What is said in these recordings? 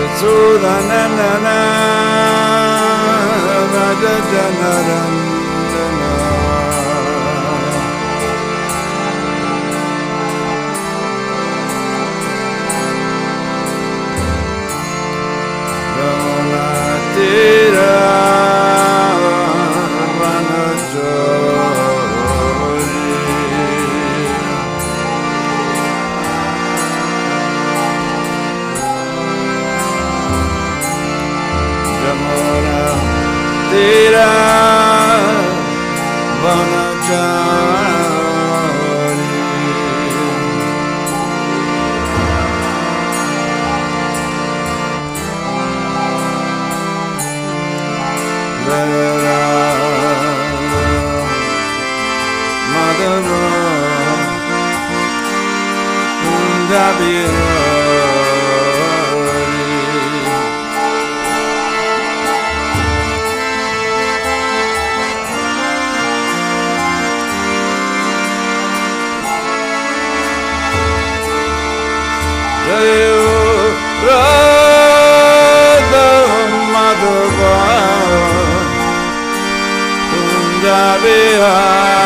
Yasudanandana Bhajajanarandana Kunjabihari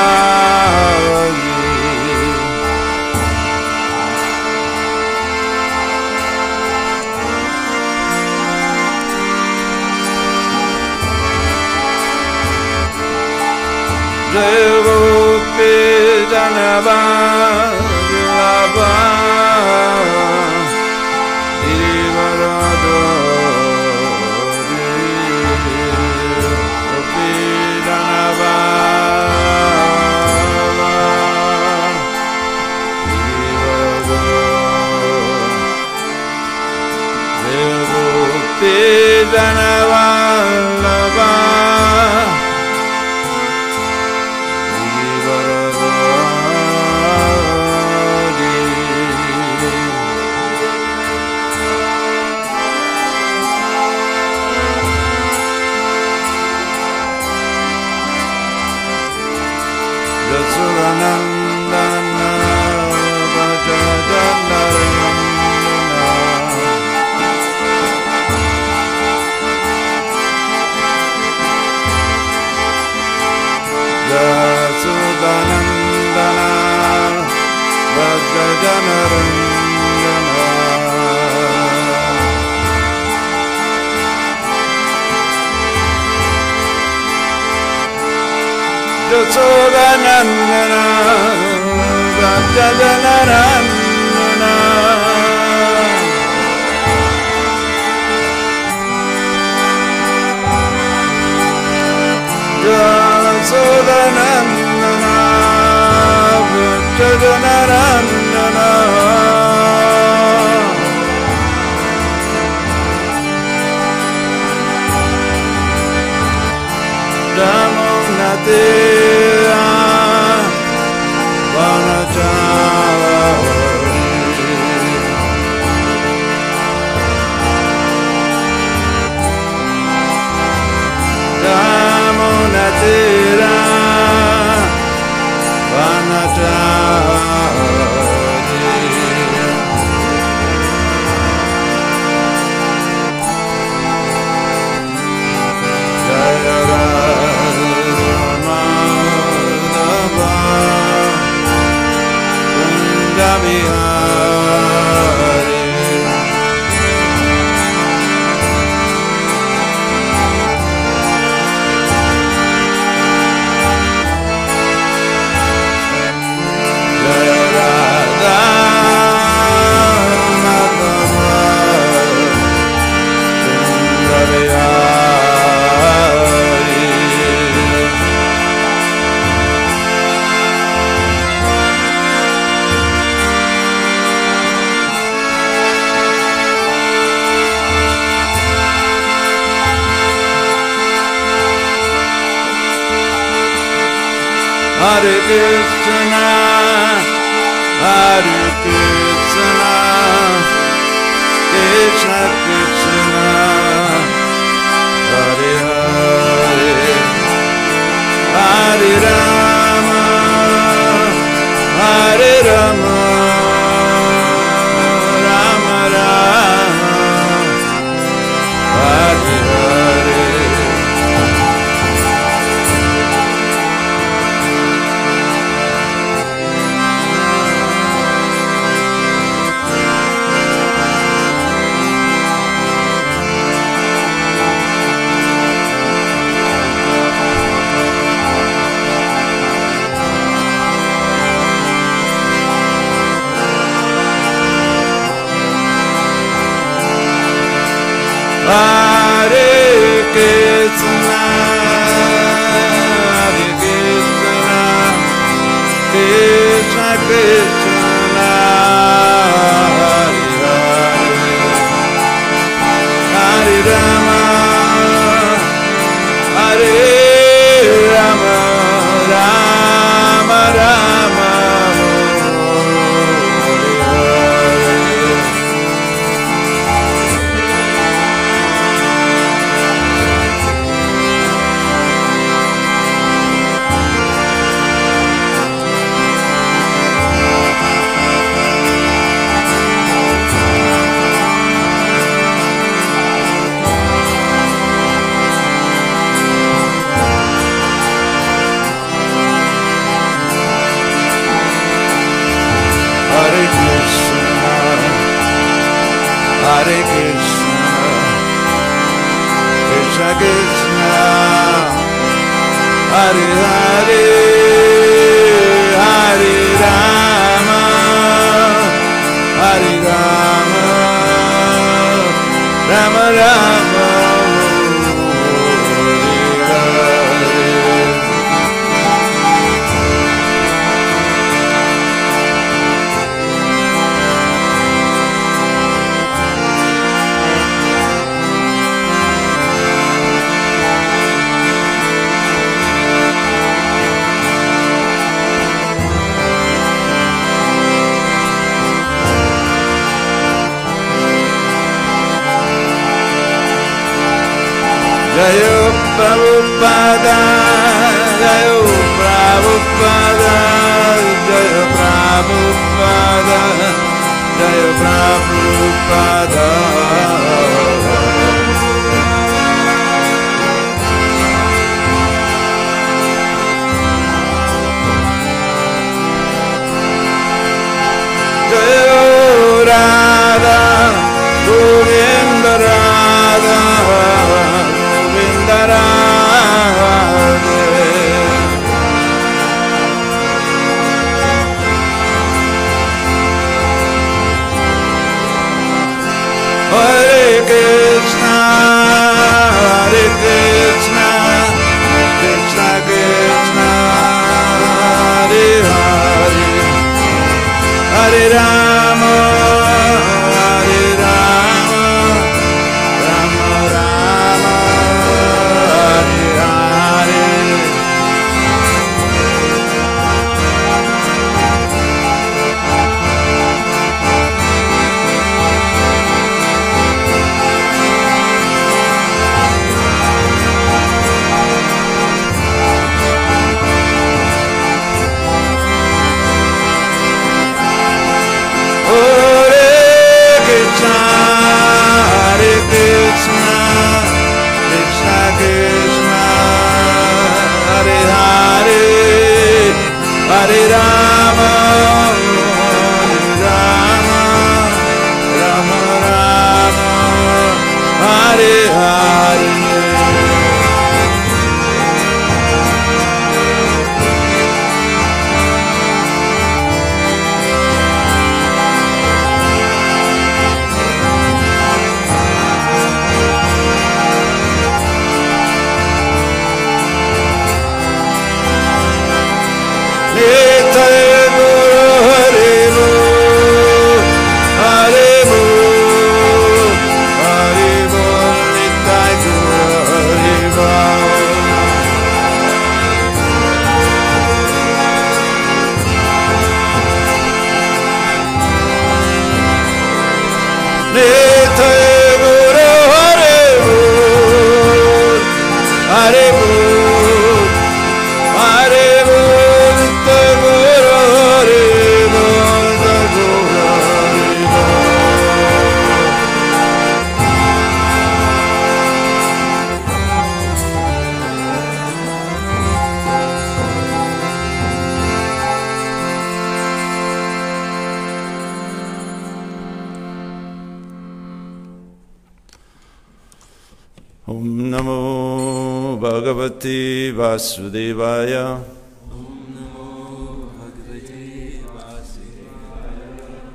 वासुदेवाय।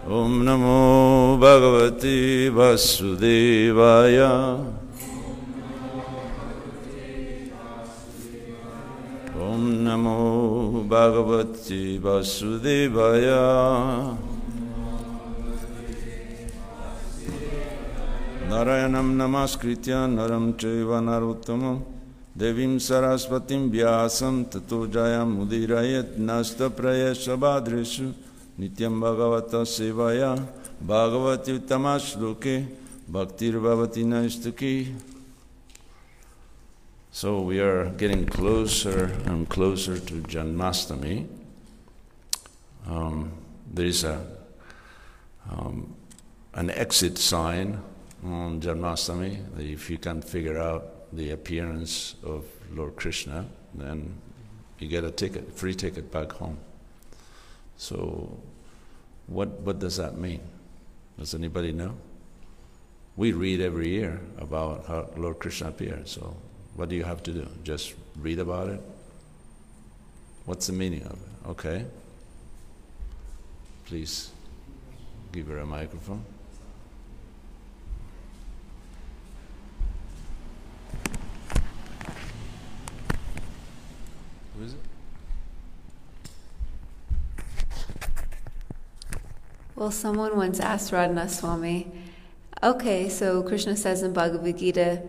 ॐ नमो भगवते वासुदेवाय। ॐ नमो भगवते वासुदेवाय। नारायणं नमस्कृत्य नरं चैव नरोत्तमं देवीं सरस्वतीं व्यासं ततो जयमुदीरयेत् नस्तप्रयशबादृशु नित्यं भगवतः सेवया भगवति उत्तमश्लोके भक्तिर्भवति नैस्तुकी So we are getting closer and closer to Janmastami. Um, there is a um, an exit sign on Janmastami. That if you can figure out the appearance of Lord Krishna, then you get a ticket, free ticket back home. So, what what does that mean? Does anybody know? We read every year about how Lord Krishna appeared. So, what do you have to do? Just read about it? What's the meaning of it? Okay. Please give her a microphone. Who is it? Well, someone once asked Radhanath Swami, okay, so Krishna says in Bhagavad Gita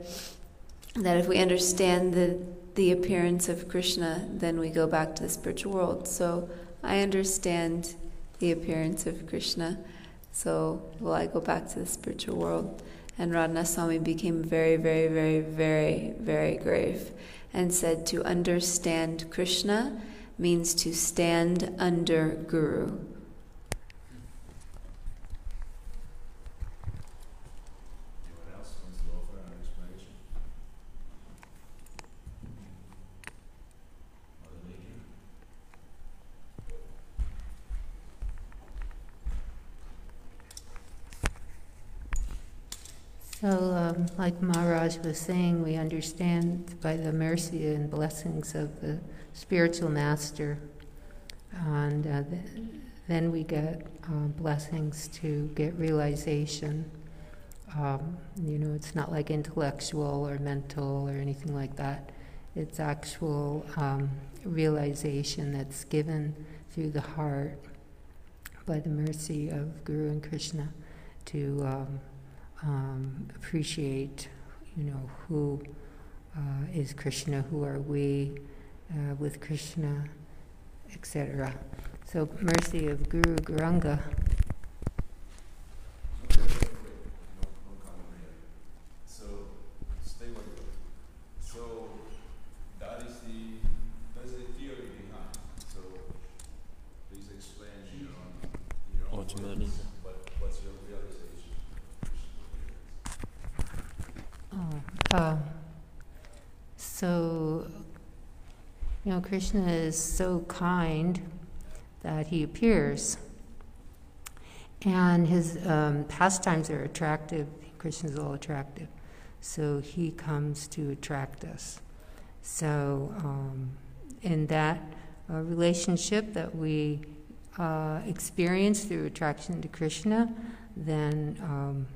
that if we understand the, the appearance of Krishna, then we go back to the spiritual world. So I understand the appearance of Krishna, so will I go back to the spiritual world? And Radhanath Swami became very, very, very, very, very grave and said to understand Krishna means to stand under Guru. Anyone else wants to offer an explanation? Other meaning? So, um, like Maharaj was saying, we understand by the mercy and blessings of the spiritual master, and uh, th- then we get uh, blessings to get realization. Um, you know, it's not like intellectual or mental or anything like that. It's actual um, realization that's given through the heart by the mercy of Guru and Krishna to um, appreciate, you know, who uh, is Krishna, who are we uh, with Krishna, etc. So, mercy of Guru Gauranga. So, stay with you. So, that is the, that's the theory behind. So, please explain in your own, in your own Ultimately. words, what, what's your realization? Oh, uh, so, you know, Krishna is so kind that he appears. And his um, pastimes are attractive. Krishna's all attractive. So he comes to attract us. So, um, in that uh, relationship that we uh, experience through attraction to Krishna, then um,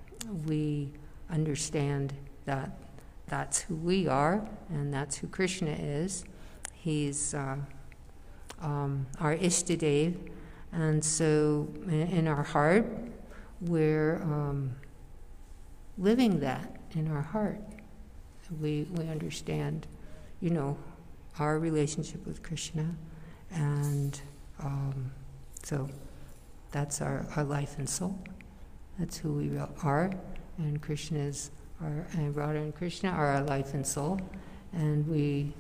we understand that that's who we are and that's who Krishna is. He's uh, um, our Ishtadev, and so in, in our heart, we're um, living that in our heart. We, we understand, you know, our relationship with Krishna, and um, so that's our, our life and soul. That's who we are, and Krishna is our, and Radha and Krishna are our life and soul, and we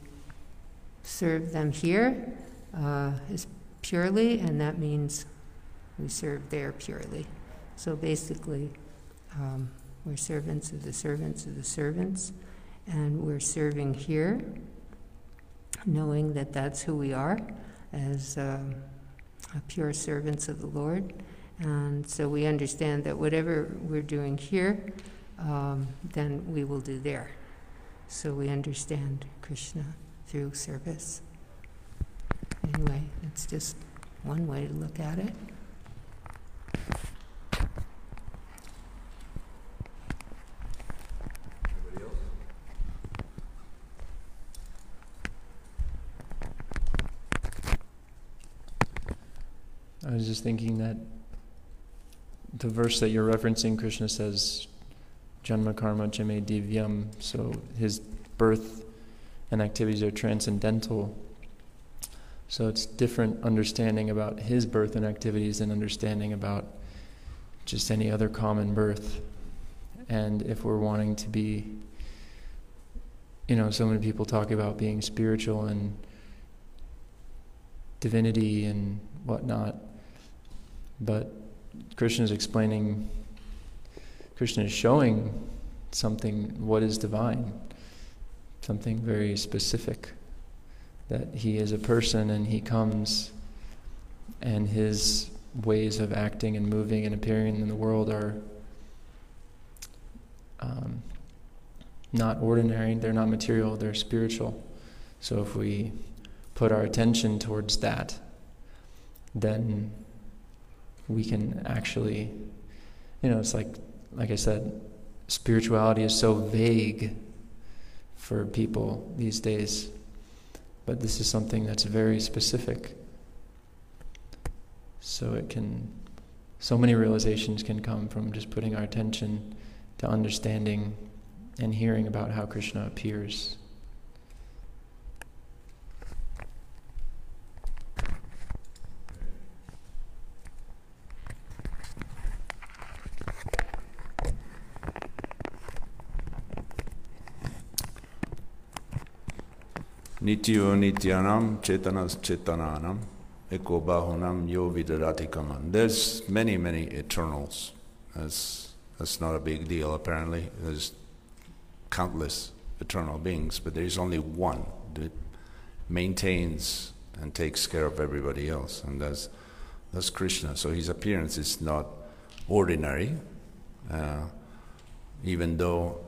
serve them here uh, is purely, and that means we serve there purely. So basically, um, we're servants of the servants of the servants, and we're serving here, knowing that that's who we are as um, pure servants of the Lord. And so we understand that whatever we're doing here, um, then we will do there. so we understand Krishna through service. Anyway, it's just one way to look at it. I was just thinking that the verse that you're referencing, Krishna says, Janma Karma Jame Divyam, so his birth and activities are transcendental. So it's different understanding about his birth and activities than understanding about just any other common birth. And if we're wanting to be, you know, so many people talk about being spiritual and divinity and whatnot. But Krishna is explaining, Krishna is showing something, what is divine, something very specific. That he is a person and he comes, and his ways of acting and moving and appearing in the world are um, not ordinary, they're not material, they're spiritual. So if we put our attention towards that, then we can actually, you know, it's like, like I said, spirituality is so vague for people these days. But this is something that's very specific. So it can, so many realizations can come from just putting our attention to understanding and hearing about how Krishna appears. Nityo nityanam chetanas chetananam eko bahunam yo vidaratikaman. There's many, many eternals. That's, that's not a big deal, apparently. There's countless eternal beings, but there's only one that maintains and takes care of everybody else, and that's, that's Krishna. So his appearance is not ordinary, uh, even though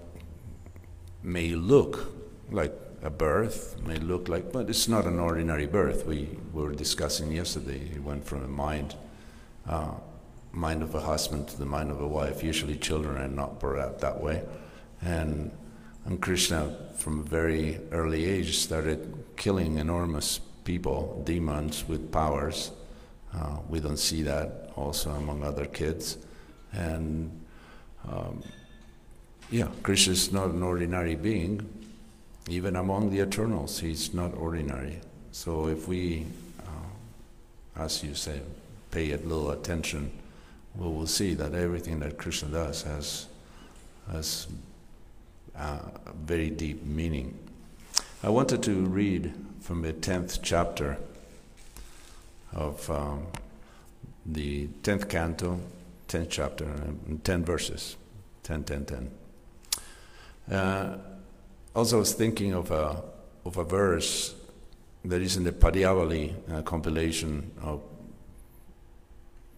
may look like a birth may look like, but it's not an ordinary birth. We were discussing yesterday. It went from the mind, uh, mind of a husband to the mind of a wife. Usually, children are not brought up that way, and and Krishna, from a very early age, started killing enormous people, demons with powers. Uh, we don't see that also among other kids, and um, yeah, Krishna is not an ordinary being even among the eternals, he's not ordinary. So if we, uh, as you say, pay a little attention, we will see that everything that Krishna does has, has uh, very deep meaning. I wanted to read from the 10th chapter of um, the 10th canto, 10th chapter, 10 verses, 10, 10, 10. Uh, also, I was thinking of a, of a verse that is in the Padyavali uh, compilation of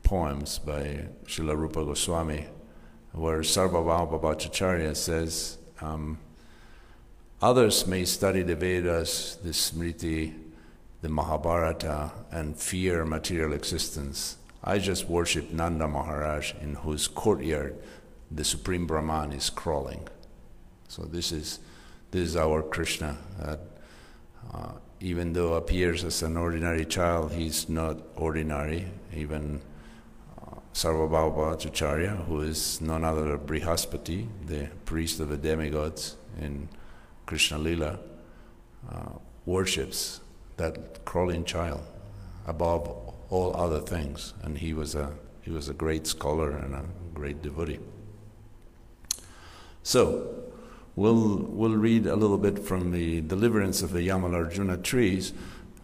poems by Srila Rupa Goswami, where Sarvabhauma Bhattacharya says, um, Others may study the Vedas, the Smriti, the Mahabharata, and fear material existence. I just worship Nanda Maharaj, in whose courtyard the Supreme Brahman is crawling. So, this is this is our Krishna. Uh, uh, even though appears as an ordinary child, he's not ordinary. Even uh, Sarvabhauma Bhattacharya, who is none other than Brihaspati, the priest of the demigods in Krishna Lila, uh, worships that crawling child above all other things, and he was a he was a great scholar and a great devotee. So, We'll, we'll read a little bit from the deliverance of the Yamalarjuna trees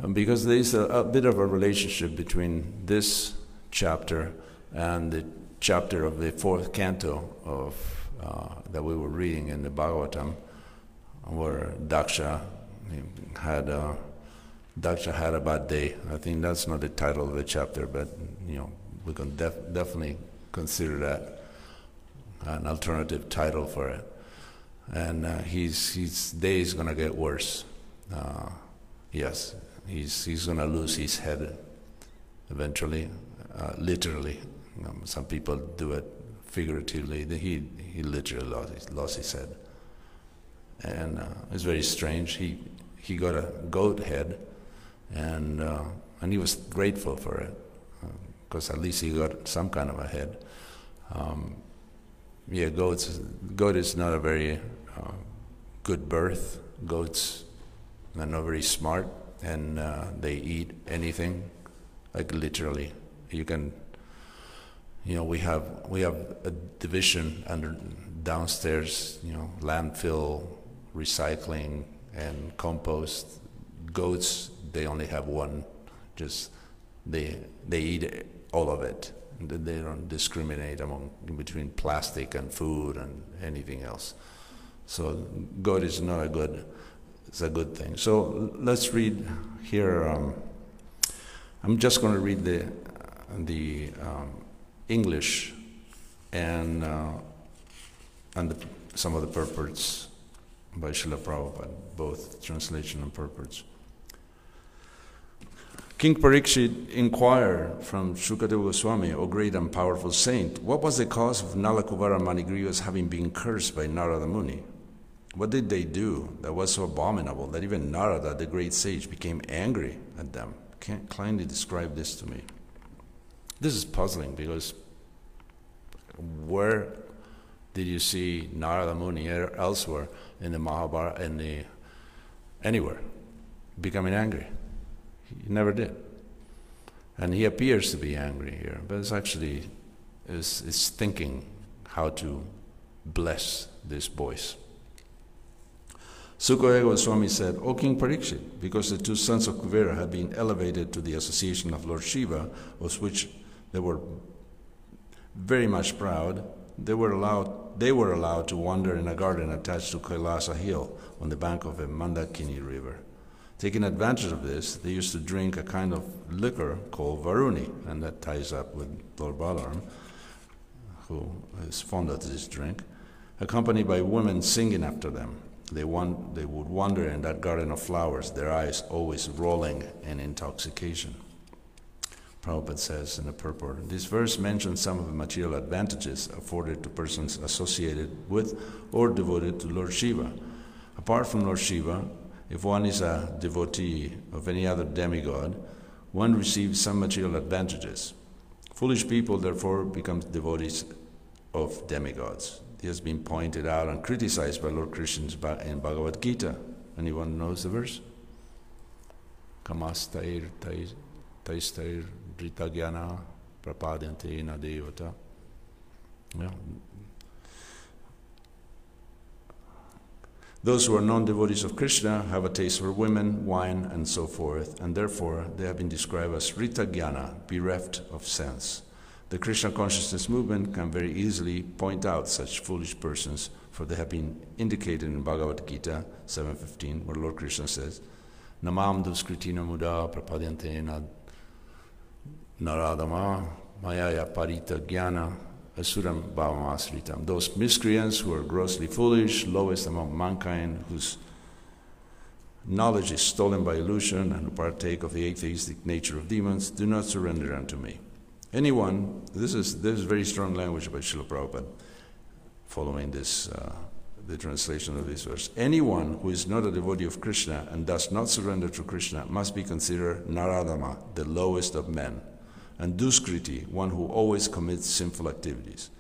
um, because there's a, a, bit of a relationship between this chapter and the chapter of the fourth canto of, uh, that we were reading in the Bhagavatam, where Daksha had a, Daksha had a bad day. I think that's not the title of the chapter, but you know we can def- definitely consider that an alternative title for it. And uh, his his day is gonna get worse. Uh, yes, he's he's gonna lose his head eventually, uh, literally. Um, some people do it figuratively. He he literally lost his, lost his head, and uh, it's very strange. He he got a goat head, and uh, and he was grateful for it because at least he got some kind of a head. Um, yeah, goats. Goat is not a very uh, good birth. Goats are not very smart, and uh, they eat anything, like literally. You can, you know, we have we have a division under downstairs. You know, landfill, recycling, and compost. Goats, they only have one. Just they they eat all of it. They don't discriminate among between plastic and food and anything else. So God is not a good. It's a good thing. So let's read here. Um, I'm just going to read the the um, English and uh, and the, some of the purports by Srila Prabhupada, both translation and purports. King Parikshit inquired from Shukadeva Goswami, O great and powerful saint, what was the cause of Nalakuvara Manigriva's having been cursed by Narada Muni? What did they do that was so abominable that even Narada, the great sage, became angry at them? Can not kindly describe this to me? This is puzzling because where did you see Narada Muni elsewhere in the Mahabharata, in the anywhere, becoming angry? He never did. And he appears to be angry here, but it's actually is, is thinking how to bless these boys. Sukadeva Goswami said, O King Parikshit, because the two sons of Kuvera had been elevated to the association of Lord Shiva, of which they were very much proud, they were allowed, they were allowed to wander in a garden attached to Kailasa Hill on the bank of a Mandakini river. Taking advantage of this, they used to drink a kind of liquor called Varuni, and that ties up with Lord Balaram, who is fond of this drink, accompanied by women singing after them. They, want, they would wander in that garden of flowers, their eyes always rolling in intoxication. Prabhupada says in the purport, this verse mentions some of the material advantages afforded to persons associated with or devoted to Lord Shiva. Apart from Lord Shiva, if one is a devotee of any other demigod, one receives some material advantages. Foolish people, therefore, become devotees of demigods. Has been pointed out and criticized by Lord Krishna in Bhagavad Gita. Anyone knows the verse? Kamastair taistair dritagyana prapadyante na devata. Those who are non devotees of Krishna have a taste for women, wine, and so forth, and therefore they have been described as Ritagyana, bereft of sense. The Krishna consciousness movement can very easily point out such foolish persons, for they have been indicated in Bhagavad Gita 7.15, where Lord Krishna says, Namam duskritina muda prapadyantena naradama mayaya parita jnana asuram bhavamasritam. Those miscreants who are grossly foolish, lowest among mankind, whose knowledge is stolen by illusion and who partake of the atheistic nature of demons, do not surrender unto me. Anyone, this is, this is very strong language by Srila Prabhupada, following this, uh, the translation of this verse. Anyone who is not a devotee of Krishna and does not surrender to Krishna must be considered Naradama, the lowest of men and duskriti, one who always commits sinful activities.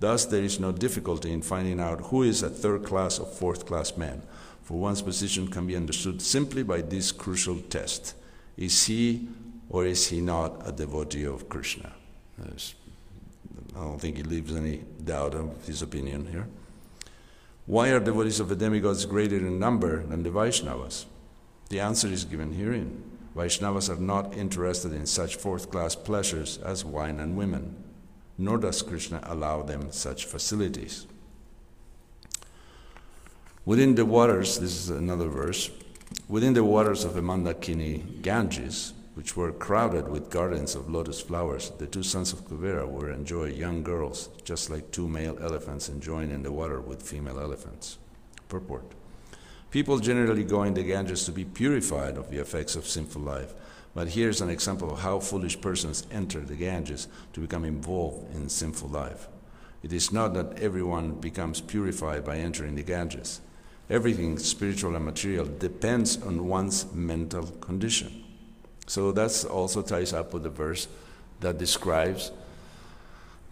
Thus, there is no difficulty in finding out who is a third class or fourth class man, for one's position can be understood simply by this crucial test Is he or is he not a devotee of Krishna? I don't think he leaves any doubt of his opinion here. Why are the devotees of the demigods greater in number than the Vaishnavas? The answer is given herein. Vaishnavas are not interested in such fourth class pleasures as wine and women, nor does Krishna allow them such facilities. Within the waters, this is another verse, within the waters of the Mandakini Ganges, which were crowded with gardens of lotus flowers, the two sons of Kuvera were enjoying young girls, just like two male elephants enjoying in the water with female elephants. Purport. People generally go in the Ganges to be purified of the effects of sinful life. But here's an example of how foolish persons enter the Ganges to become involved in sinful life. It is not that everyone becomes purified by entering the Ganges. Everything spiritual and material depends on one's mental condition. So that also ties up with the verse that describes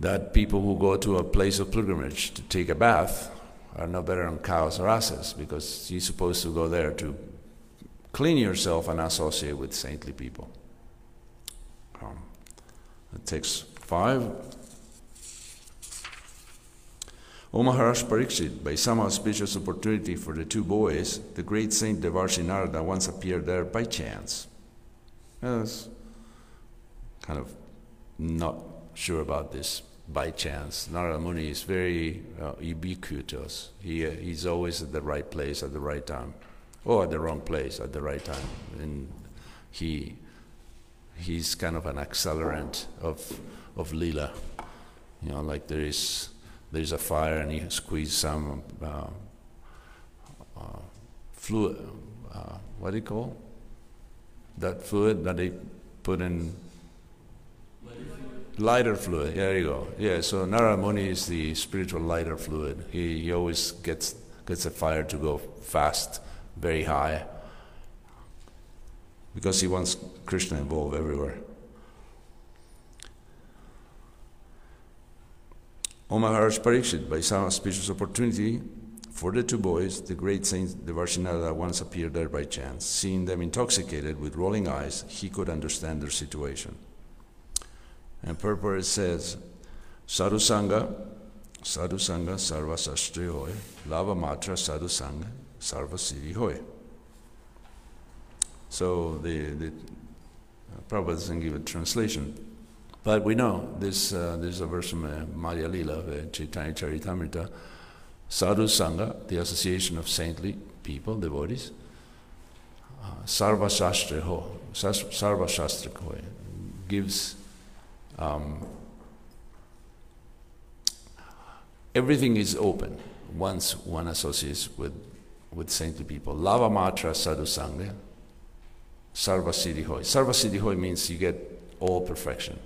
that people who go to a place of pilgrimage to take a bath are no better than cows or asses because you're supposed to go there to clean yourself and associate with saintly people. Um, text 5 O Maharaj Parikshit, by some auspicious opportunity for the two boys, the great saint Devarshi once appeared there by chance. Yes, kind of not sure about this by chance. Narada Muni is very uh, ubiquitous. He, uh, he's always at the right place at the right time, or at the wrong place at the right time. And he, he's kind of an accelerant of, of lila. You know, like there is there's a fire and he squeeze some uh, uh, fluid, uh, what do you call that fluid that they put in? Lighter fluid. There you go. Yeah. So Narada Muni is the spiritual lighter fluid. He, he always gets gets the fire to go fast, very high, because he wants Krishna involved everywhere. O Maharaj Parikshit, by some auspicious opportunity for the two boys, the great saint Devarshinada once appeared there by chance. Seeing them intoxicated with rolling eyes, he could understand their situation. And purport says, Sadhu Sangha, Sadhu Sarva Sastri Hoy, Lava Matra Sadhu Sangha Sarva Siddhi Hoy. So the, the uh, Prabhupada doesn't give a translation. But we know this, uh, this is a verse from uh, Madhya Lila, uh, Chaitanya Charitamrita. Sadhu Sangha, the association of saintly people, devotees. Uh, Sarva Shastra Ho, Sarva Shastra Ho, gives um, everything is open once one associates with, with saintly people. Lava Matra Sadhu Sangha, Sarva Siddhi Hoy. Sarva Siddhi Hoy means you get all perfection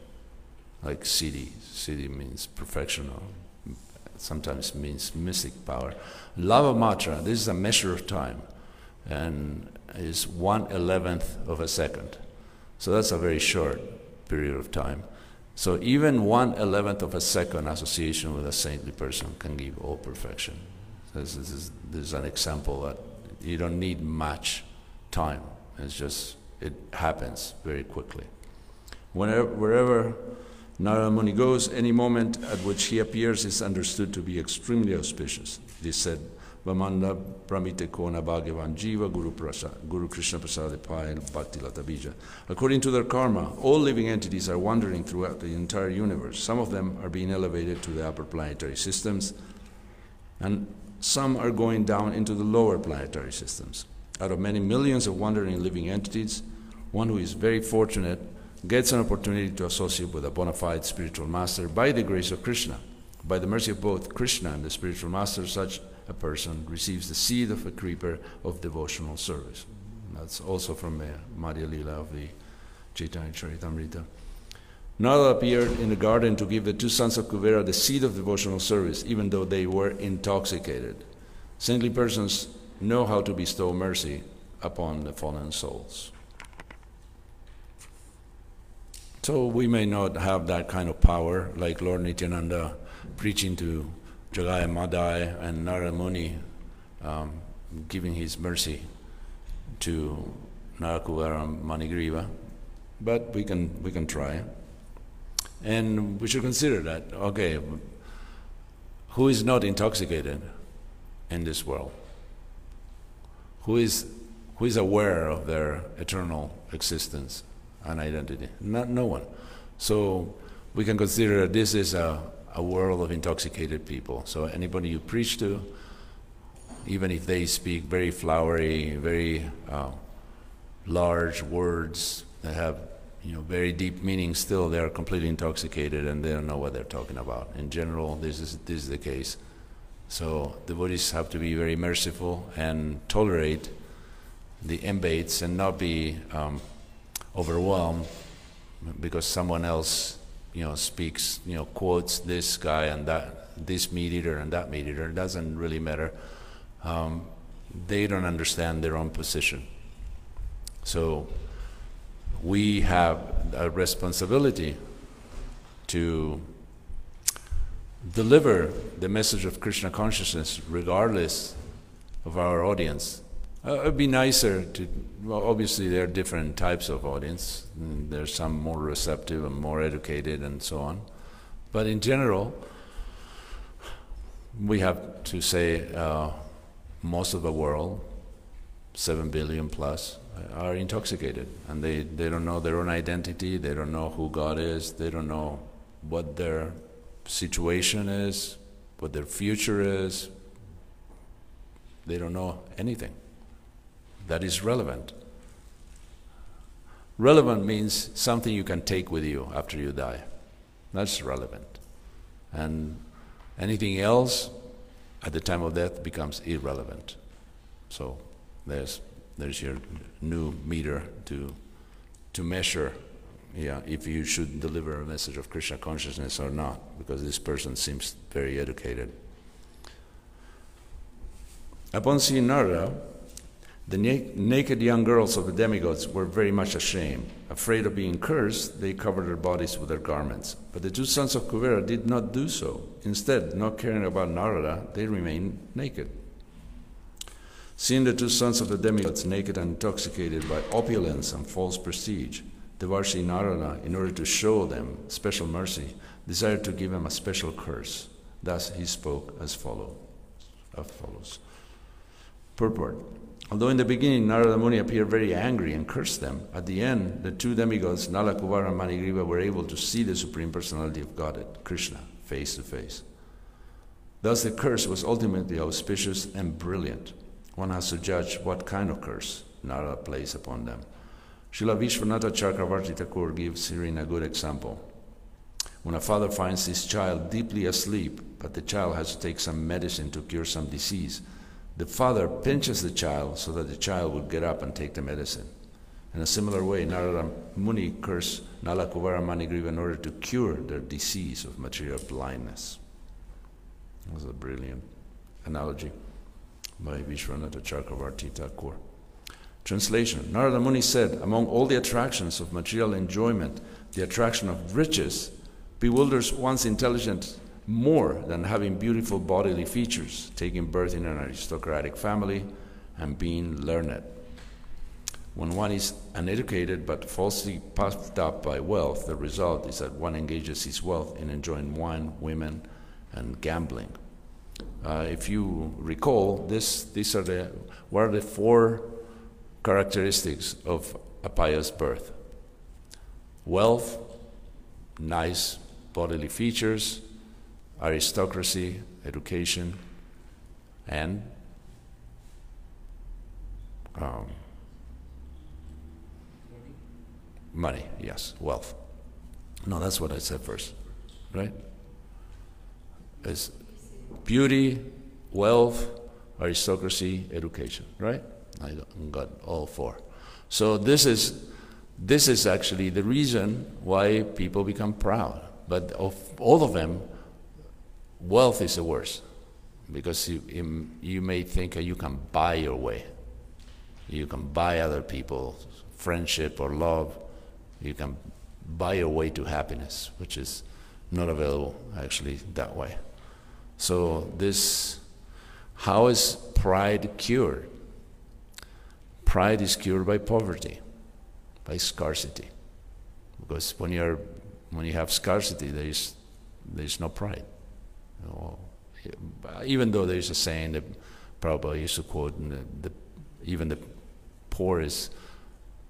like siddhi. Siddhi means perfection, or sometimes means mystic power. Lava matra, this is a measure of time, and is one eleventh of a second. So that's a very short period of time. So even one eleventh of a second association with a saintly person can give all perfection. This is, this is an example that you don't need much time. It's just it happens very quickly. Whenever, wherever Narada Muni goes, any moment at which he appears is understood to be extremely auspicious. Is said, Vamanda Pramite Kona Bhagavan Jiva Guru, Prasad, Guru Krishna Prasad Payal Bhakti Lata Bija. According to their karma, all living entities are wandering throughout the entire universe. Some of them are being elevated to the upper planetary systems, and some are going down into the lower planetary systems. Out of many millions of wandering living entities, one who is very fortunate gets an opportunity to associate with a bona fide spiritual master by the grace of Krishna. By the mercy of both Krishna and the spiritual master, such a person receives the seed of a creeper of devotional service. That's also from uh, Lila of the Chaitanya Charitamrita. Nala appeared in the garden to give the two sons of Kuvera the seed of devotional service, even though they were intoxicated. Saintly persons know how to bestow mercy upon the fallen souls. So we may not have that kind of power like Lord Nityananda preaching to Jagai Madhai and Narada Muni, um, giving his mercy to Nalakuvara and Manigriva, but we can, we can try. And we should consider that, okay, who is not intoxicated in this world? Who is, who is aware of their eternal existence? An identity. Not, no one. So we can consider that this is a, a world of intoxicated people. So anybody you preach to, even if they speak very flowery, very uh, large words that have you know very deep meaning, still they are completely intoxicated and they don't know what they're talking about. In general, this is this is the case. So the devotees have to be very merciful and tolerate the embates and not be um, overwhelmed because someone else, you know, speaks, you know, quotes this guy and that, this meat eater and that meat eater. It doesn't really matter. Um, they don't understand their own position. So we have a responsibility to deliver the message of Krishna consciousness regardless of our audience. Uh, it'd be nicer to, well, obviously, there are different types of audience. Mm, There's some more receptive and more educated and so on. But in general, we have to say uh, most of the world, 7 billion plus, are intoxicated and they, they don't know their own identity, they don't know who God is, they don't know what their situation is, what their future is. They don't know anything that is relevant. Relevant means something you can take with you after you die. That's relevant. And anything else at the time of death becomes irrelevant. So there's, there's your new meter to, to measure yeah, if you should deliver a message of Krishna consciousness or not, because this person seems very educated. Upon seeing Narada, the na- naked young girls of the demigods were very much ashamed. Afraid of being cursed, they covered their bodies with their garments. But the two sons of Kuvera did not do so. Instead, not caring about Narada, they remained naked. Seeing the two sons of the demigods naked and intoxicated by opulence and false prestige, Devarshi Narada, in order to show them special mercy, desired to give them a special curse. Thus he spoke as follow, as follows. Purport. Although in the beginning Narada Muni appeared very angry and cursed them, at the end the two demigods, Nala, Kuvara, and Manigriva, were able to see the Supreme Personality of Godhead, Krishna, face to face. Thus the curse was ultimately auspicious and brilliant. One has to judge what kind of curse Narada placed upon them. Srila Vishwanatha Chakravarti Thakur gives herein a good example. When a father finds his child deeply asleep, but the child has to take some medicine to cure some disease, the father pinches the child so that the child will get up and take the medicine. In a similar way, Narada Muni cursed Nala Kuvara Manigriva in order to cure their disease of material blindness. That was a brilliant analogy by Vishwanatha Chakravarti Thakur. Translation Narada Muni said, Among all the attractions of material enjoyment, the attraction of riches bewilders one's intelligence more than having beautiful bodily features, taking birth in an aristocratic family, and being learned. When one is uneducated but falsely puffed up by wealth, the result is that one engages his wealth in enjoying wine, women, and gambling. Uh, if you recall, this, these are the, what are the four characteristics of a pious birth? Wealth, nice bodily features, aristocracy, education, and um, money, yes, wealth. No, that's what I said first, right? It's beauty, wealth, aristocracy, education, right? I got all four. So this is this is actually the reason why people become proud. But of all of them, wealth is the worst because you, you may think you can buy your way. You can buy other people's friendship or love. You can buy your way to happiness, which is not available actually that way. So this, how is pride cured? Pride is cured by poverty, by scarcity. Because when you're when you have scarcity, there is there is no pride. Know, even though there is a saying that Prabhupada used to quote, the, the, even the poor is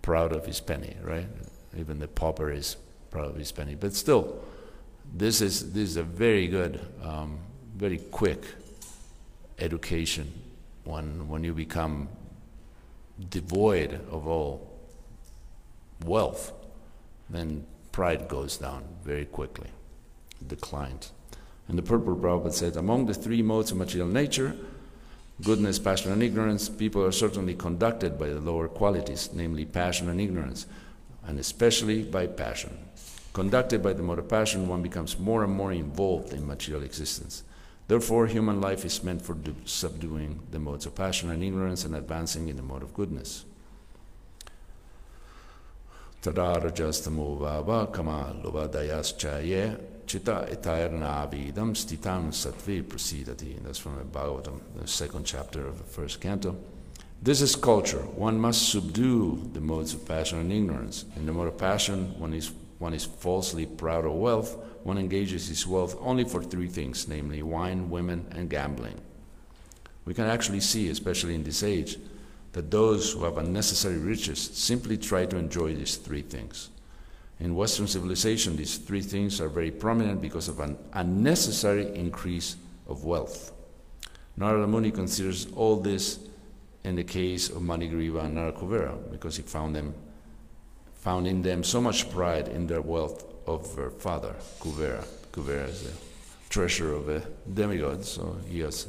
proud of his penny, right? Even the pauper is proud of his penny. But still, this is this is a very good, um, very quick education when when you become devoid of all wealth, then pride goes down very quickly, declines. And the purport Prabhupada said, among the three modes of material nature, goodness, passion, and ignorance, people are certainly conducted by the lower qualities, namely passion and ignorance, and especially by passion. Conducted by the mode of passion, one becomes more and more involved in material existence. Therefore, human life is meant for subduing the modes of passion and ignorance and advancing in the mode of goodness. Vava kama chita etirnavidam stitam sattve prasidati. That's from the Bhagavatam, the second chapter of the first canto. This is culture. One must subdue the modes of passion and ignorance. In the mode of passion, one is, one is falsely proud of wealth. One engages his wealth only for three things, namely wine, women, and gambling. We can actually see, especially in this age, that those who have unnecessary riches simply try to enjoy these three things. In Western civilization, these three things are very prominent because of an unnecessary increase of wealth. Narada Muni considers all this in the case of Manigriva and Nalakuvara because he found them found in them so much pride in their wealth of their father, Kuvera. Kuvera is the treasure of a demigod, so he has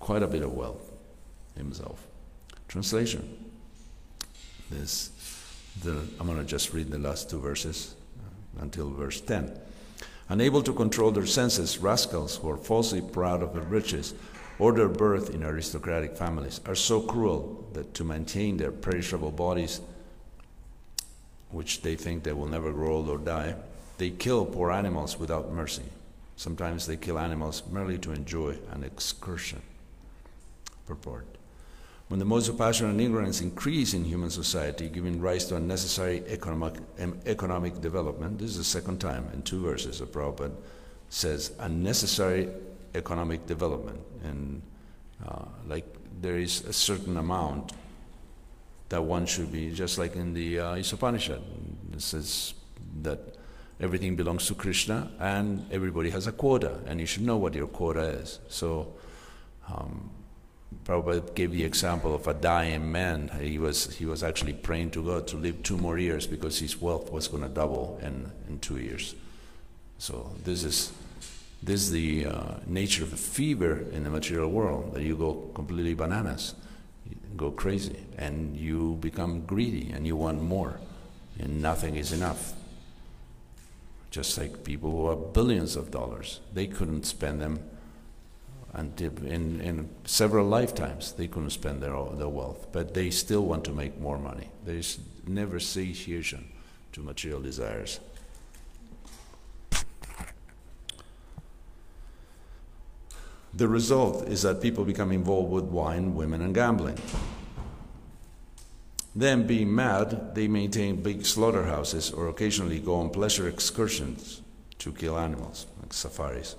quite a bit of wealth himself. Translation. This, the, I'm going to just read the last two verses uh, until verse 10. Unable to control their senses, rascals who are falsely proud of their riches or their birth in aristocratic families are so cruel that to maintain their perishable bodies, which they think they will never grow old or die, they kill poor animals without mercy. Sometimes they kill animals merely to enjoy an excursion. Purport. When the modes of passion and ignorance increase in human society, giving rise to unnecessary economic, economic development, this is the second time in two verses that Prabhupada says unnecessary economic development. And uh, like there is a certain amount that one should be, just like in the uh, Isopanishad. It says that everything belongs to Krishna and everybody has a quota, and you should know what your quota is. So, um, Prabhupada gave the example of a dying man. He was, he was actually praying to God to live two more years because his wealth was going to double in, in two years. So this is, this is the uh, nature of the fever in the material world, that you go completely bananas, you go crazy, and you become greedy and you want more, and nothing is enough. Just like people who have billions of dollars, they couldn't spend them and in, in several lifetimes they couldn't spend their, their wealth, but they still want to make more money. There's never satiation to material desires. The result is that people become involved with wine, women, and gambling. Then, being mad, they maintain big slaughterhouses or occasionally go on pleasure excursions to kill animals, like safaris.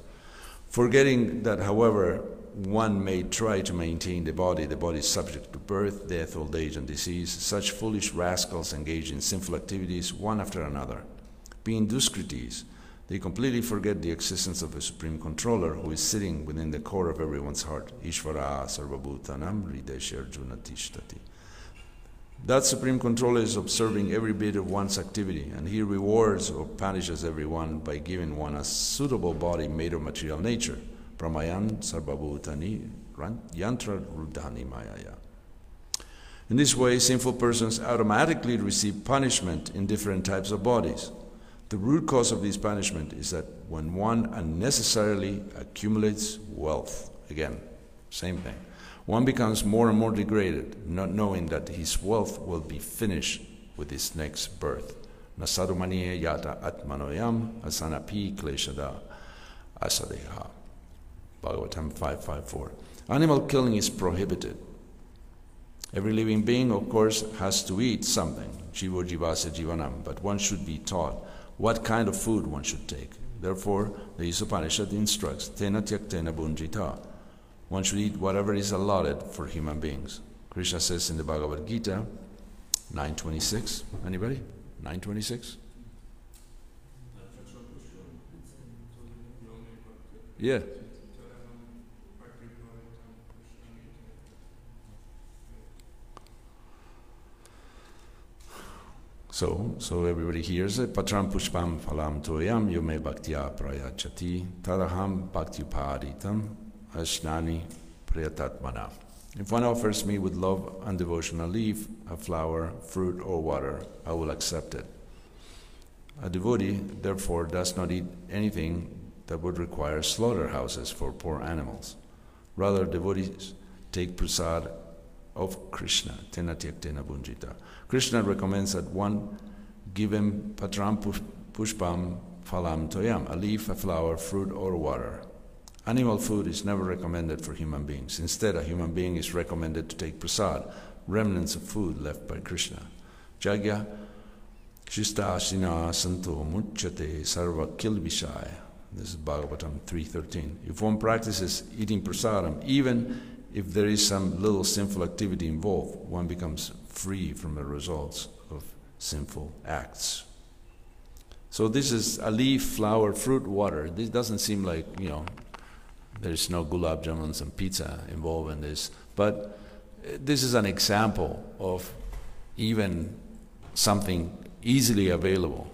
Forgetting that, however, one may try to maintain the body, the body is subject to birth, death, old age, and disease. Such foolish rascals engage in sinful activities one after another. Being Duskratis, they completely forget the existence of a supreme controller who is sitting within the core of everyone's heart. Ishvara sarvabhutanam ridesharjuna tishtati. That supreme controller is observing every bit of one's activity, and he rewards or punishes everyone by giving one a suitable body made of material nature. Bhramayan sarvabhutani yantra rudhani mayaya. In this way, sinful persons automatically receive punishment in different types of bodies. The root cause of this punishment is that when one unnecessarily accumulates wealth, again, same thing one becomes more and more degraded, not knowing that his wealth will be finished with his next birth. Nasarumaniye yata atmanoyam asanapi kleshada asadeha. Bhagavatam 554. Animal killing is prohibited. Every living being, of course, has to eat something, jivo jivasa jivanam, but one should be taught what kind of food one should take. Therefore, the Isopanishad instructs, tena tyaktena bhunjita, one should eat whatever is allotted for human beings. Krishna says in the Bhagavad Gita, 926. Anybody? 926? Yeah. So So, everybody hears it. Patram pushpam phalam toyam yume bhaktya prayachati tadaham bhaktyupaditam ashnani priyatatmana. If one offers me with love and devotion a leaf, a flower, fruit, or water, I will accept it. A devotee, therefore, does not eat anything that would require slaughterhouses for poor animals. Rather, devotees take prasad of Krishna, tena tyaktena bhunjita. Krishna recommends that one give him patram pushpam phalam toyam, a leaf, a flower, fruit, or water. Animal food is never recommended for human beings. Instead, a human being is recommended to take prasad, remnants of food left by Krishna. Jagya Shista Santo Muchate Sarva Kilvishaya. This is Bhagavatam 3.13. If one practices eating prasadam, even if there is some little sinful activity involved, one becomes free from the results of sinful acts. So this is a leaf, flower, fruit, water. This doesn't seem like, you know, there's no gulab jamuns and pizza involved in this. But this is an example of even something easily available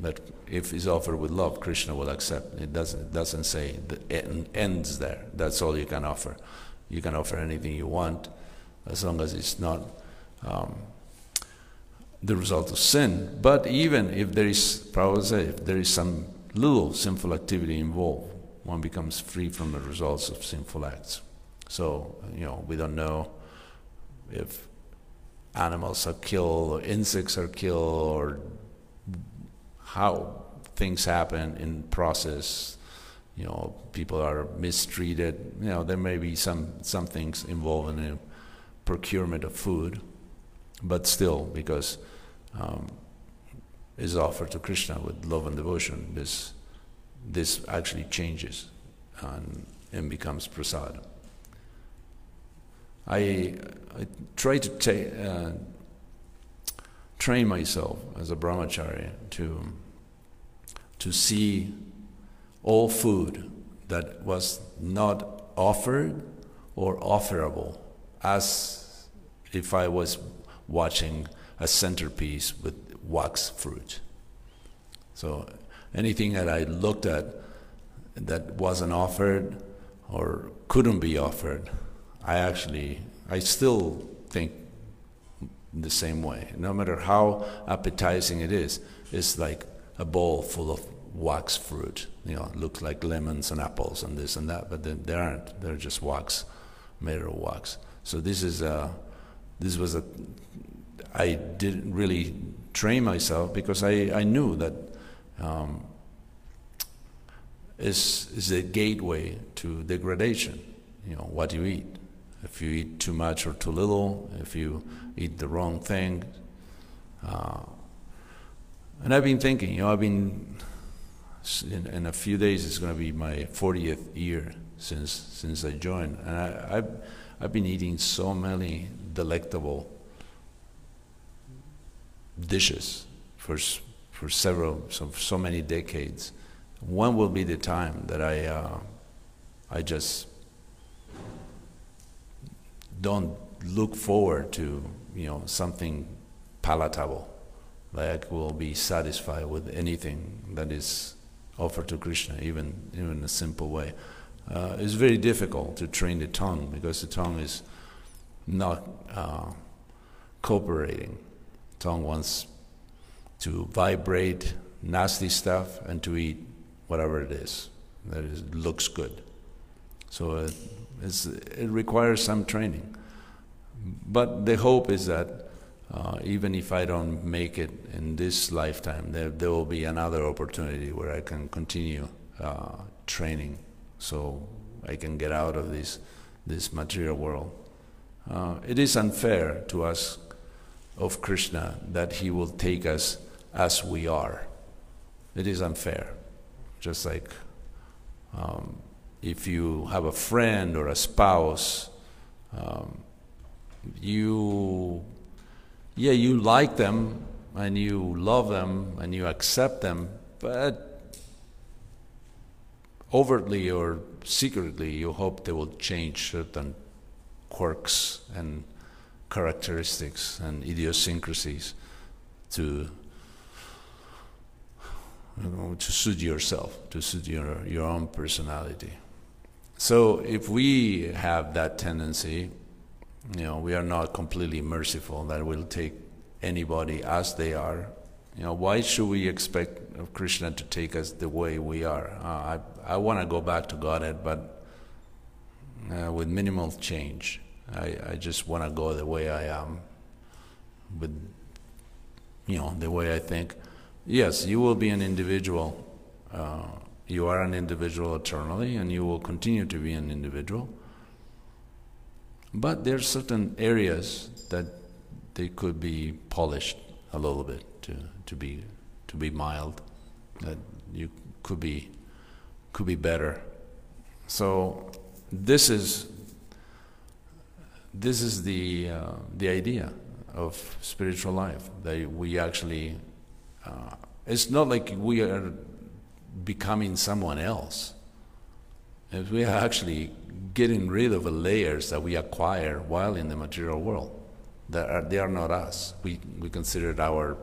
that if is offered with love, Krishna will accept. It doesn't, it doesn't say it ends there. That's all you can offer. You can offer anything you want as long as it's not um, the result of sin. But even if there is, Prabhupada said, if there is some little sinful activity involved, one becomes free from the results of sinful acts. So, you know, we don't know if animals are killed or insects are killed or how things happen in process. You know, people are mistreated. You know, there may be some, some things involved in the procurement of food, but still, because um, is offered to Krishna with love and devotion, this, this actually changes and, and becomes prasad. I, I try to ta- uh, train myself as a brahmachari to, to see all food that was not offered or offerable as if I was watching a centerpiece with wax fruit. So anything that I looked at that wasn't offered or couldn't be offered, I actually, I still think the same way. No matter how appetizing it is, it's like a bowl full of wax fruit. You know, looks like lemons and apples and this and that, but they aren't. They're just wax, made of wax. So this is a, this was a, I didn't really train myself because I, I knew that um, is is a gateway to degradation. You know what you eat. If you eat too much or too little, if you eat the wrong thing. Uh, and I've been thinking, you know, I've been, in, in a few days it's going to be my 40th year since, since I joined. And I, I've, I've been eating so many delectable dishes for, for several, so, so many decades. When will be the time that I, uh, I just don't look forward to you know something palatable like will be satisfied with anything that is offered to krishna even even in a simple way uh, it's very difficult to train the tongue because the tongue is not uh, cooperating tongue wants to vibrate nasty stuff and to eat whatever it is that is, looks good so uh, it requires some training. But the hope is that uh, even if I don't make it in this lifetime, there, there will be another opportunity where I can continue uh, training so I can get out of this, this material world. Uh, it is unfair to ask of Krishna that he will take us as we are. It is unfair. Just like um, if you have a friend or a spouse, um, you, yeah, you like them and you love them and you accept them, but overtly or secretly, you hope they will change certain quirks and characteristics and idiosyncrasies to to suit yourself, to suit your, your own personality. So if we have that tendency, you know, we are not completely merciful that we'll take anybody as they are. You know, why should we expect Krishna to take us the way we are? Uh, I, I want to go back to Godhead, but uh, with minimal change. I, I just want to go the way I am, with, you know, the way I think. Yes, you will be an individual. Uh, you are an individual eternally, and you will continue to be an individual. But there are certain areas that they could be polished a little bit to, to be to be mild. That you could be could be better. So this is this is the uh, the idea of spiritual life that we actually. Uh, it's not like we are becoming someone else. We are actually getting rid of the layers that we acquire while in the material world. That are, they are not us. We, we consider it our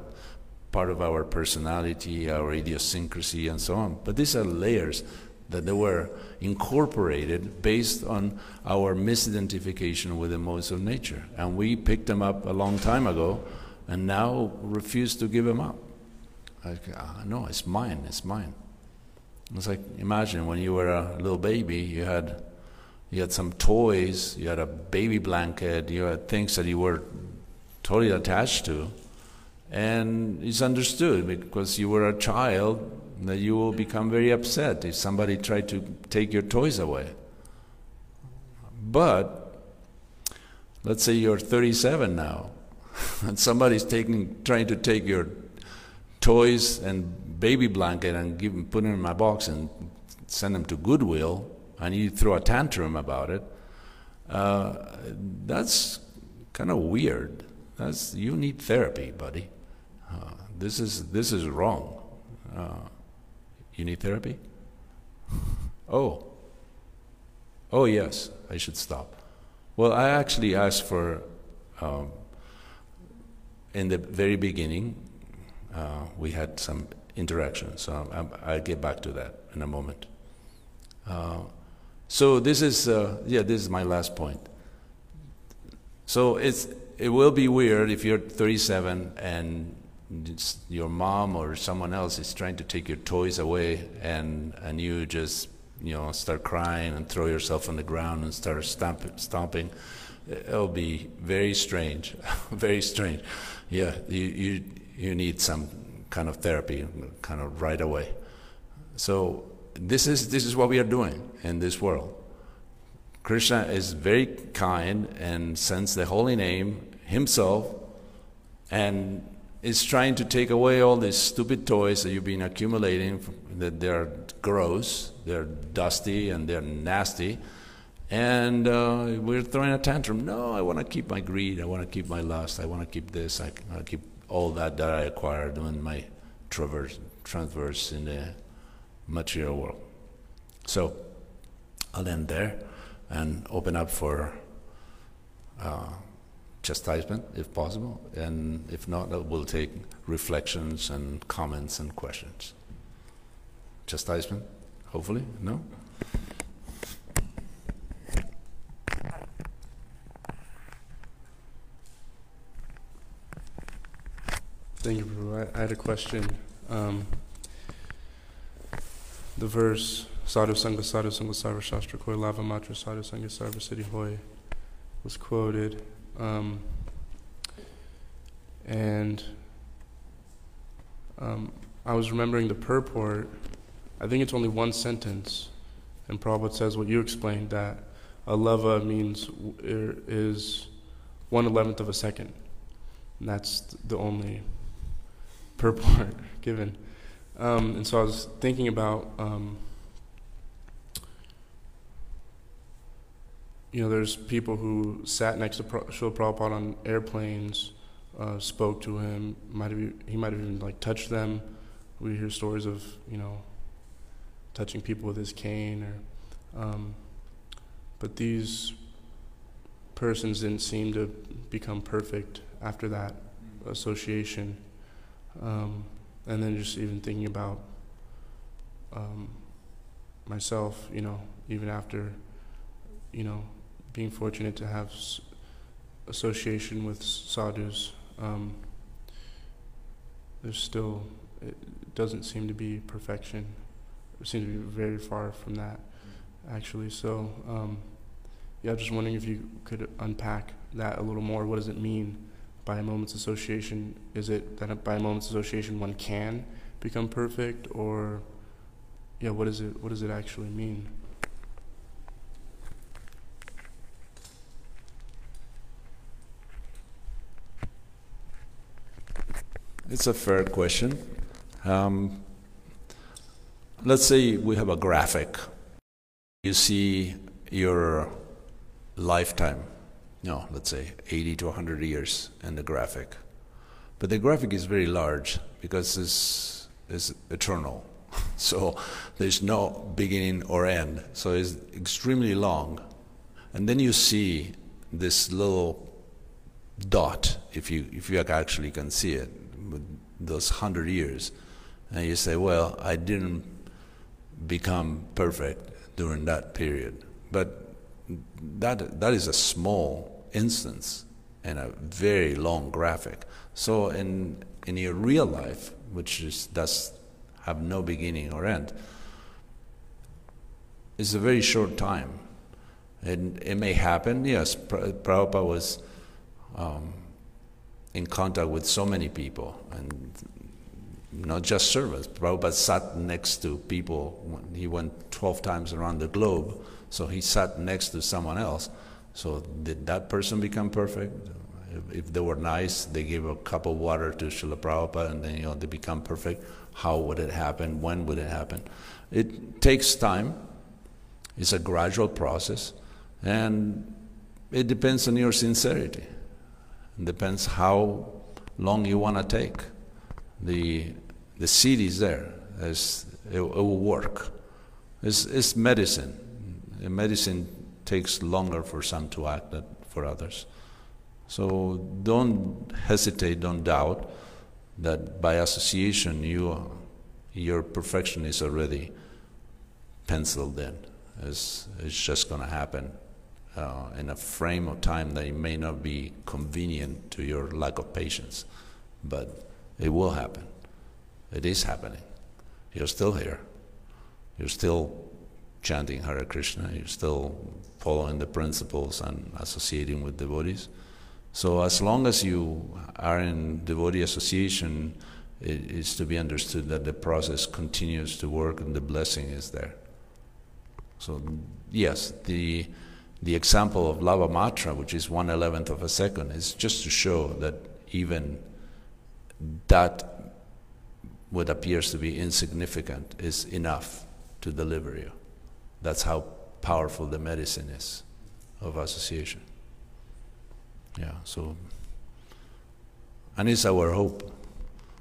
part of our personality, our idiosyncrasy, and so on. But these are layers that they were incorporated based on our misidentification with the modes of nature. And we picked them up a long time ago and now refuse to give them up. Like, ah, no, it's mine, it's mine. It's like imagine when you were a little baby, you had you had some toys, you had a baby blanket, you had things that you were totally attached to. And it's understood because you were a child that you will become very upset if somebody tried to take your toys away. But let's say you're 37 now, and somebody's taking, trying to take your toys and baby blanket and give, put them in my box and send them to Goodwill, and you throw a tantrum about it. Uh, that's kind of weird. That's you need therapy, buddy. Uh, this is this is wrong. Uh, you need therapy. oh. Oh yes, I should stop. Well, I actually asked for um, in the very beginning uh, we had some interaction. So i will get back to that in a moment. Uh, so this is uh, yeah, this is my last point. So it's it will be weird if you're 37 and your mom or someone else is trying to take your toys away and and you just you know start crying and throw yourself on the ground and start stomp, stomping. It'll be very strange, very strange. Yeah, you you you need some kind of therapy, kind of right away. So this is this is what we are doing in this world. Krishna is very kind and sends the holy name himself and is trying to take away all these stupid toys that you've been accumulating that they're gross, they're dusty and they're nasty. And uh, we're throwing a tantrum. No, I want to keep my greed. I want to keep my lust. I want to keep this. I to keep all that that I acquired in my traverse, transverse in the material world. So I'll end there and open up for uh, chastisement if possible, and if not, we'll take reflections and comments and questions. Chastisement, hopefully? No? Thank you, Prabhu. I, had a question. Um, the verse Sadhu Sangha Sadhu Sangha Sarva Shastra Koi Lava Matra Sadhu Sangha Sarva Hoy was quoted. Um, and um, I was remembering the purport. I think it's only one sentence. And Prabhupada says what you explained that a lava means is one eleventh of a second. And that's the only purport given. Um, and so I was thinking about, um, you know, there's people who sat next to Pro- Srila Prabhupada on airplanes, uh, spoke to him. Might have he might have even like touched them. We hear stories of you know, touching people with his cane, or, um, but these persons didn't seem to become perfect after that association. Um, and then just even thinking about um, myself, you know, even after, you know, being fortunate to have s- association with sadhus, um, there's still, it doesn't seem to be perfection. It seems to be very far from that, actually. So, um, yeah, just wondering if you could unpack that a little more. What does it mean by a moment's association? Is it that by a moment's association one can become perfect, or yeah, what is it? What does it actually mean? It's a fair question. Um, let's say we have a graphic. You see your lifetime, no, let's say 80 to 100 years in the graphic. But the graphic is very large because it's, it's eternal. So there's no beginning or end. So it's extremely long. And then you see this little dot, if you, if you actually can see it, those hundred years. And you say, well, I didn't become perfect during that period. But that, that is a small instance in a very long graphic. So in, in your real life, which is, does have no beginning or end, it's a very short time. And it may happen, yes, Prabhupada was um, in contact with so many people, and not just servants. Prabhupada sat next to people. He went 12 times around the globe, so he sat next to someone else. So did that person become perfect? If, if they were nice, they gave a cup of water to Srila Prabhupada, and then you know they become perfect. How would it happen? When would it happen? It takes time. It's a gradual process, and it depends on your sincerity. It depends how long you want to take. The the seed is there. It, it will work. It's, it's medicine. medicine takes longer for some to act than for others. So don't hesitate, don't doubt that by association you, your perfection is already penciled in. It's, it's just going to happen uh, in a frame of time that may not be convenient to your lack of patience, but it will happen. It is happening. You're still here. You're still chanting Hare Krishna. You're still following the principles and associating with devotees. So as long as you are in devotee association, it is to be understood that the process continues to work and the blessing is there. So yes, the the example of lava matra, which is one eleventh of a second, is just to show that even that what appears to be insignificant is enough to deliver you. That's how powerful the medicine is of association. Yeah, so, and it's our hope.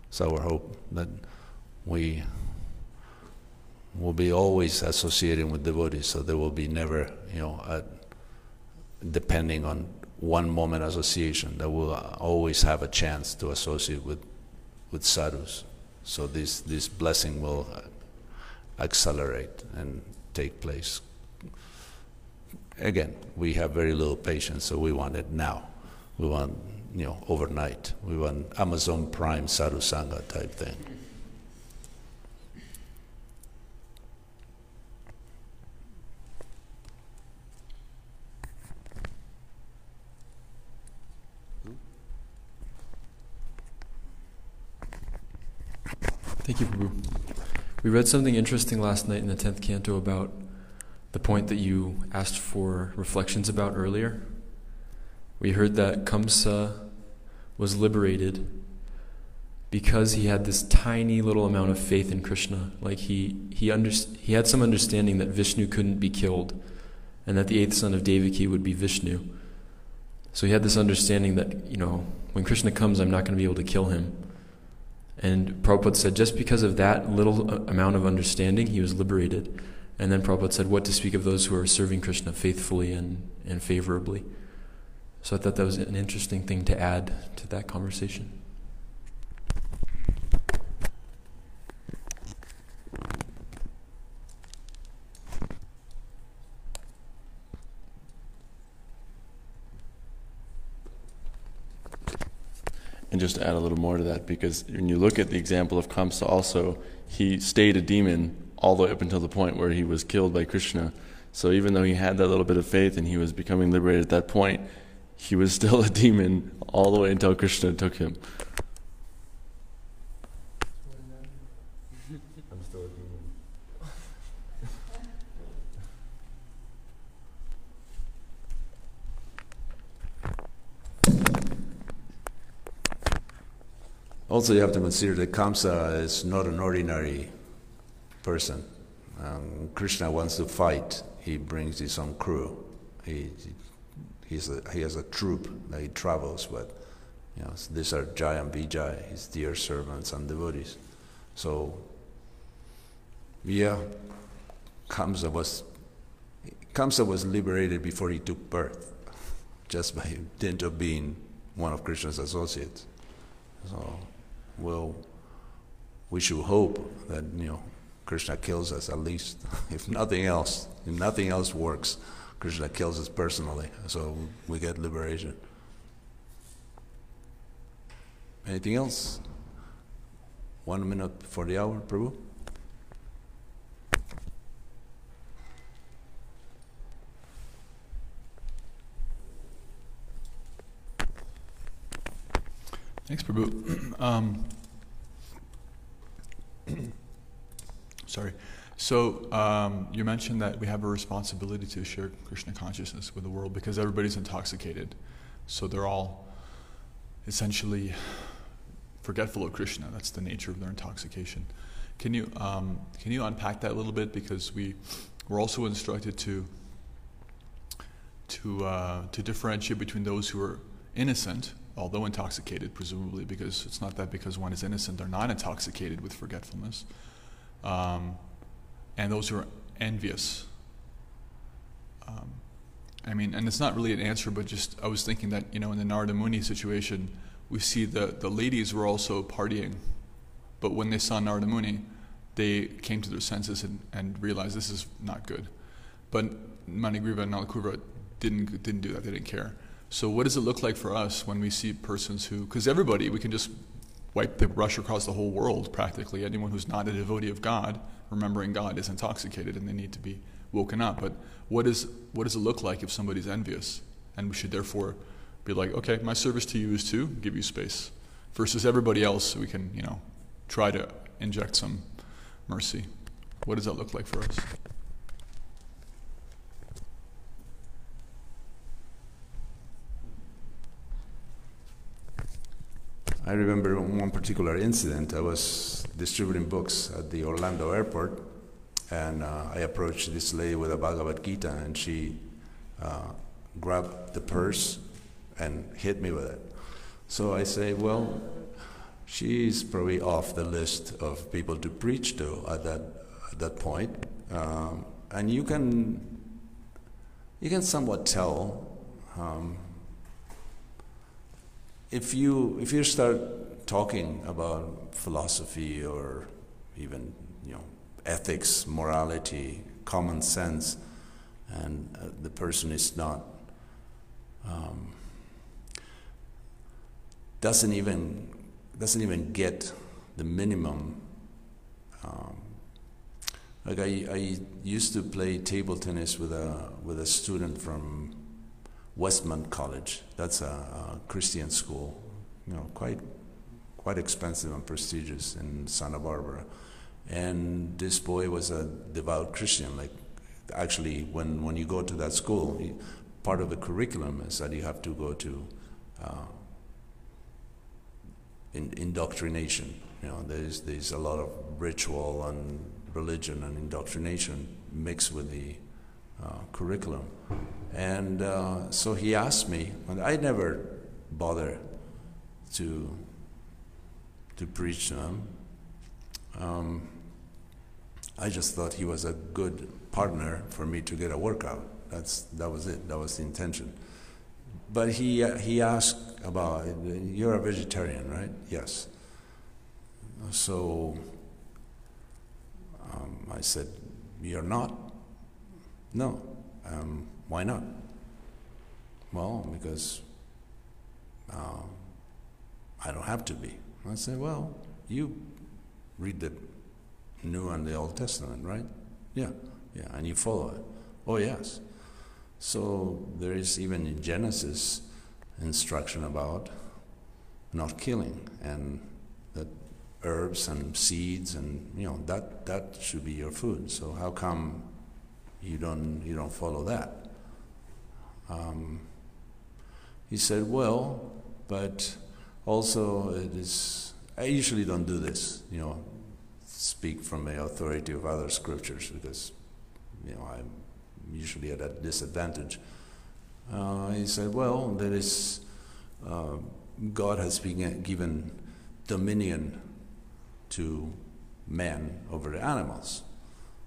It's our hope that we will be always associating with devotees, so there will be never, you know, a, depending on one moment association, that we'll always have a chance to associate with, with sadhus. So this, this blessing will uh, accelerate and take place. Again, we have very little patience, so we want it now. We want, you know, overnight. We want Amazon Prime Sadhu Sangha type thing. Thank you, Prabhu. We read something interesting last night in the 10th canto about the point that you asked for reflections about earlier. We heard that Kamsa was liberated because he had this tiny little amount of faith in Krishna. Like he, he, under, he had some understanding that Vishnu couldn't be killed and that the eighth son of Devaki would be Vishnu. So he had this understanding that, you know, when Krishna comes, I'm not going to be able to kill him. And Prabhupada said, just because of that little uh, amount of understanding, he was liberated. And then Prabhupada said, what to speak of those who are serving Krishna faithfully and, and favorably. So I thought that was an interesting thing to add to that conversation. Just add a little more to that, because when you look at the example of Kamsa, also, he stayed a demon all the way up until the point where he was killed by Krishna. So even though he had that little bit of faith and he was becoming liberated at that point, he was still a demon all the way until Krishna took him. I'm still a demon. Also, you have to consider that Kamsa is not an ordinary person. Um, Krishna wants to fight. He brings his own crew. He, he's a, he has a troop that he travels with. You know, these are Jai and Vijay, his dear servants and devotees. So, yeah, Kamsa was Kamsa was liberated before he took birth, just by dint of being one of Krishna's associates. So, well, we should hope that you know Krishna kills us at least, if nothing else. If nothing else works, Krishna kills us personally, so we get liberation. Anything else? One minute for the hour, Prabhu. Thanks, Prabhu. Um, sorry. So um, you mentioned that we have a responsibility to share Krishna consciousness with the world because everybody's intoxicated. So they're all essentially forgetful of Krishna. That's the nature of their intoxication. Can you um, can you unpack that a little bit because we we're also instructed to to uh, to differentiate between those who are innocent, although intoxicated, presumably because it's not that because one is innocent they're not intoxicated with forgetfulness, um, and those who are envious. Um, I mean, and it's not really an answer, but just I was thinking that you know in the Narada Muni situation, we see the the ladies were also partying, but when they saw Narada Muni, they came to their senses and, and realized this is not good. But Manigriva and Nalakuvara didn't didn't do that. They didn't care. So what does it look like for us when we see persons who, because everybody, we can just wipe the brush across the whole world practically. Anyone who's not a devotee of God, remembering God, is intoxicated and they need to be woken up. But what is what does it look like if somebody's envious? And we should therefore be like, okay, my service to you is to give you space. Versus everybody else, we can, you know, try to inject some mercy. What does that look like for us? I remember one particular incident. I was distributing books at the Orlando airport, and uh, I approached this lady with a Bhagavad Gita, and she uh, grabbed the purse and hit me with it. So I say, well, she's probably off the list of people to preach to at that at that point, um, and you can you can somewhat tell. Um, if you if you start talking about philosophy or even you know ethics, morality, common sense, and uh, the person is not um, doesn't even doesn't even get the minimum. Um, like I, I used to play table tennis with a with a student from Westmont College. That's a, a, Christian school, you know, quite quite expensive and prestigious in Santa Barbara. And this boy was a devout Christian. Like, actually, when when you go to that school, part of the curriculum is that you have to go to uh, in, indoctrination. You know, there's there's a lot of ritual and religion and indoctrination mixed with the curriculum. And uh, so he asked me, and I never bother to to preach to him. Um, I just thought he was a good partner for me to get a workout. That's that was it. That was the intention. But he uh, he asked about you're a vegetarian, right? Yes. So um, I said, you're not. No. Um, why not? Well, because uh, I don't have to be. I say, Well, you read the New and the Old Testament, right? Yeah, yeah, and you follow it. Oh, yes. So there is even in Genesis instruction about not killing and that herbs and seeds and you know that that should be your food. So how come you don't you don't follow that? Um, he said, well, but also it is. I usually don't do this, you know, speak from the authority of other scriptures because you know I'm usually at a disadvantage. Uh, he said, well, there is. Uh, God has been given dominion to man over the animals.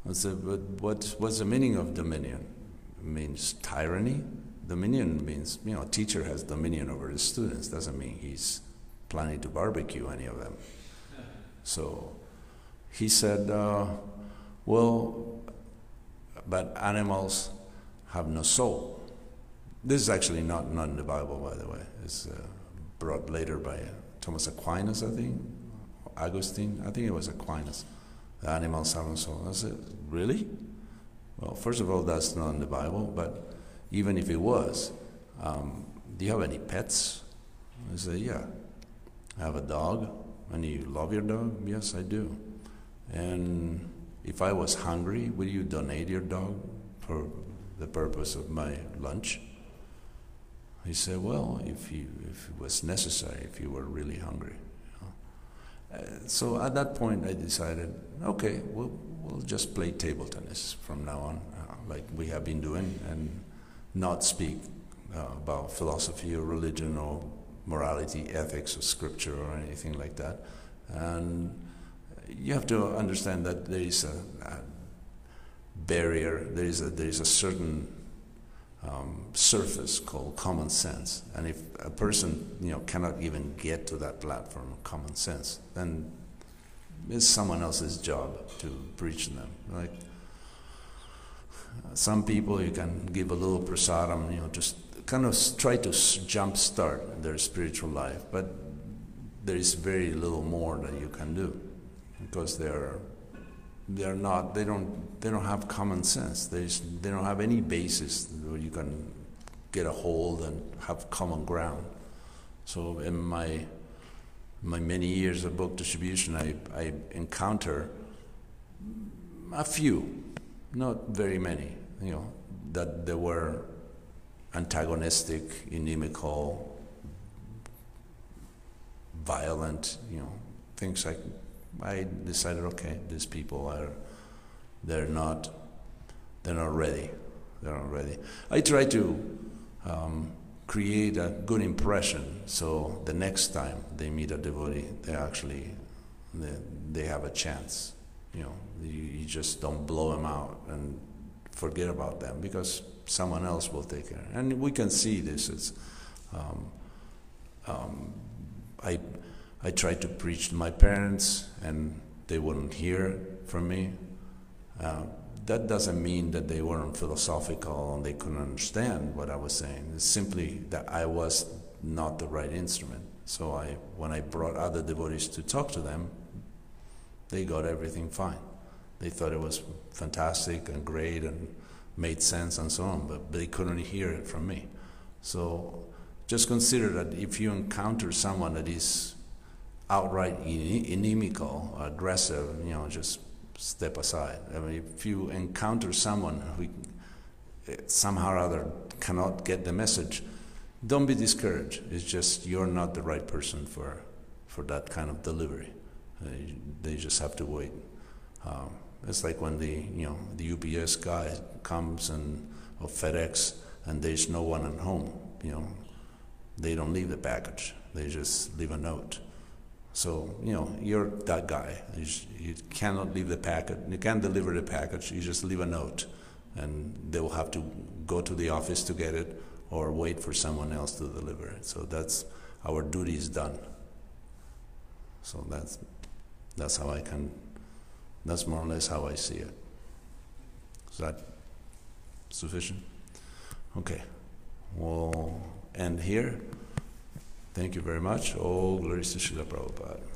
I said, but what, what's the meaning of dominion? It means tyranny. Dominion means, you know, a teacher has dominion over his students. Doesn't mean he's planning to barbecue any of them. So he said, uh, well, but animals have no soul. This is actually not, not in the Bible, by the way. It's uh, brought later by Thomas Aquinas, I think, Augustine. I think it was Aquinas. Animals have no soul. I said, really? Well, first of all, that's not in the Bible, but even if it was, um, do you have any pets? I said, yeah. I have a dog. And you love your dog? Yes, I do. And if I was hungry, would you donate your dog for the purpose of my lunch? He said, well, if, you, if it was necessary, if you were really hungry. Uh, so at that point, I decided, okay, we'll, we'll just play table tennis from now on, uh, like we have been doing, and not speak uh, about philosophy or religion or morality, ethics, or scripture or anything like that. And you have to understand that there is a, a barrier, there is a, there is a certain um, surface called common sense. And if a person you know cannot even get to that platform of common sense, then it's someone else's job to preach them. Like some people, you can give a little prasadam, you know, just kind of try to jumpstart their spiritual life, but there is very little more that you can do because they're they're not they don't they don't have common sense. There's, they don't have any basis where you can get a hold and have common ground. So in my my many years of book distribution i i encounter a few not very many you know that there were antagonistic inimical violent you know things like I decided, okay, these people are, they're not, they're not ready. They're not ready. I try to um, create a good impression so the next time they meet a devotee, they actually, they, they have a chance. You know, you, you just don't blow them out and forget about them because someone else will take care. And we can see this. It's, um, um, I I tried to preach to my parents, and they wouldn't hear from me. Uh, that doesn't mean that they weren't philosophical and they couldn't understand what I was saying. It's simply that I was not the right instrument. So I, when I brought other devotees to talk to them, they got everything fine. They thought it was fantastic and great and made sense and so on, but they couldn't hear it from me. So just consider that if you encounter someone that is outright inimical, aggressive, you know, just step aside. I mean, if you encounter someone who eh, somehow or other cannot get the message, don't be discouraged. It's just you're not the right person for, for that kind of delivery. Uh, they just have to wait. Um, it's like when the you know the UPS guy comes and or FedEx and there's no one at home. You know, they don't leave the package. They just leave a note. So, you know, you're that guy. You, you, cannot leave the packet. You can't deliver the package. You just leave a note, and they will have to go to the office to get it or wait for someone else to deliver it. So that's our duty is done. So that's that's how I can. That's more or less how I see it. Is that sufficient? Okay. We'll end here. Thank you very much. All glories to Srila Prabhupada.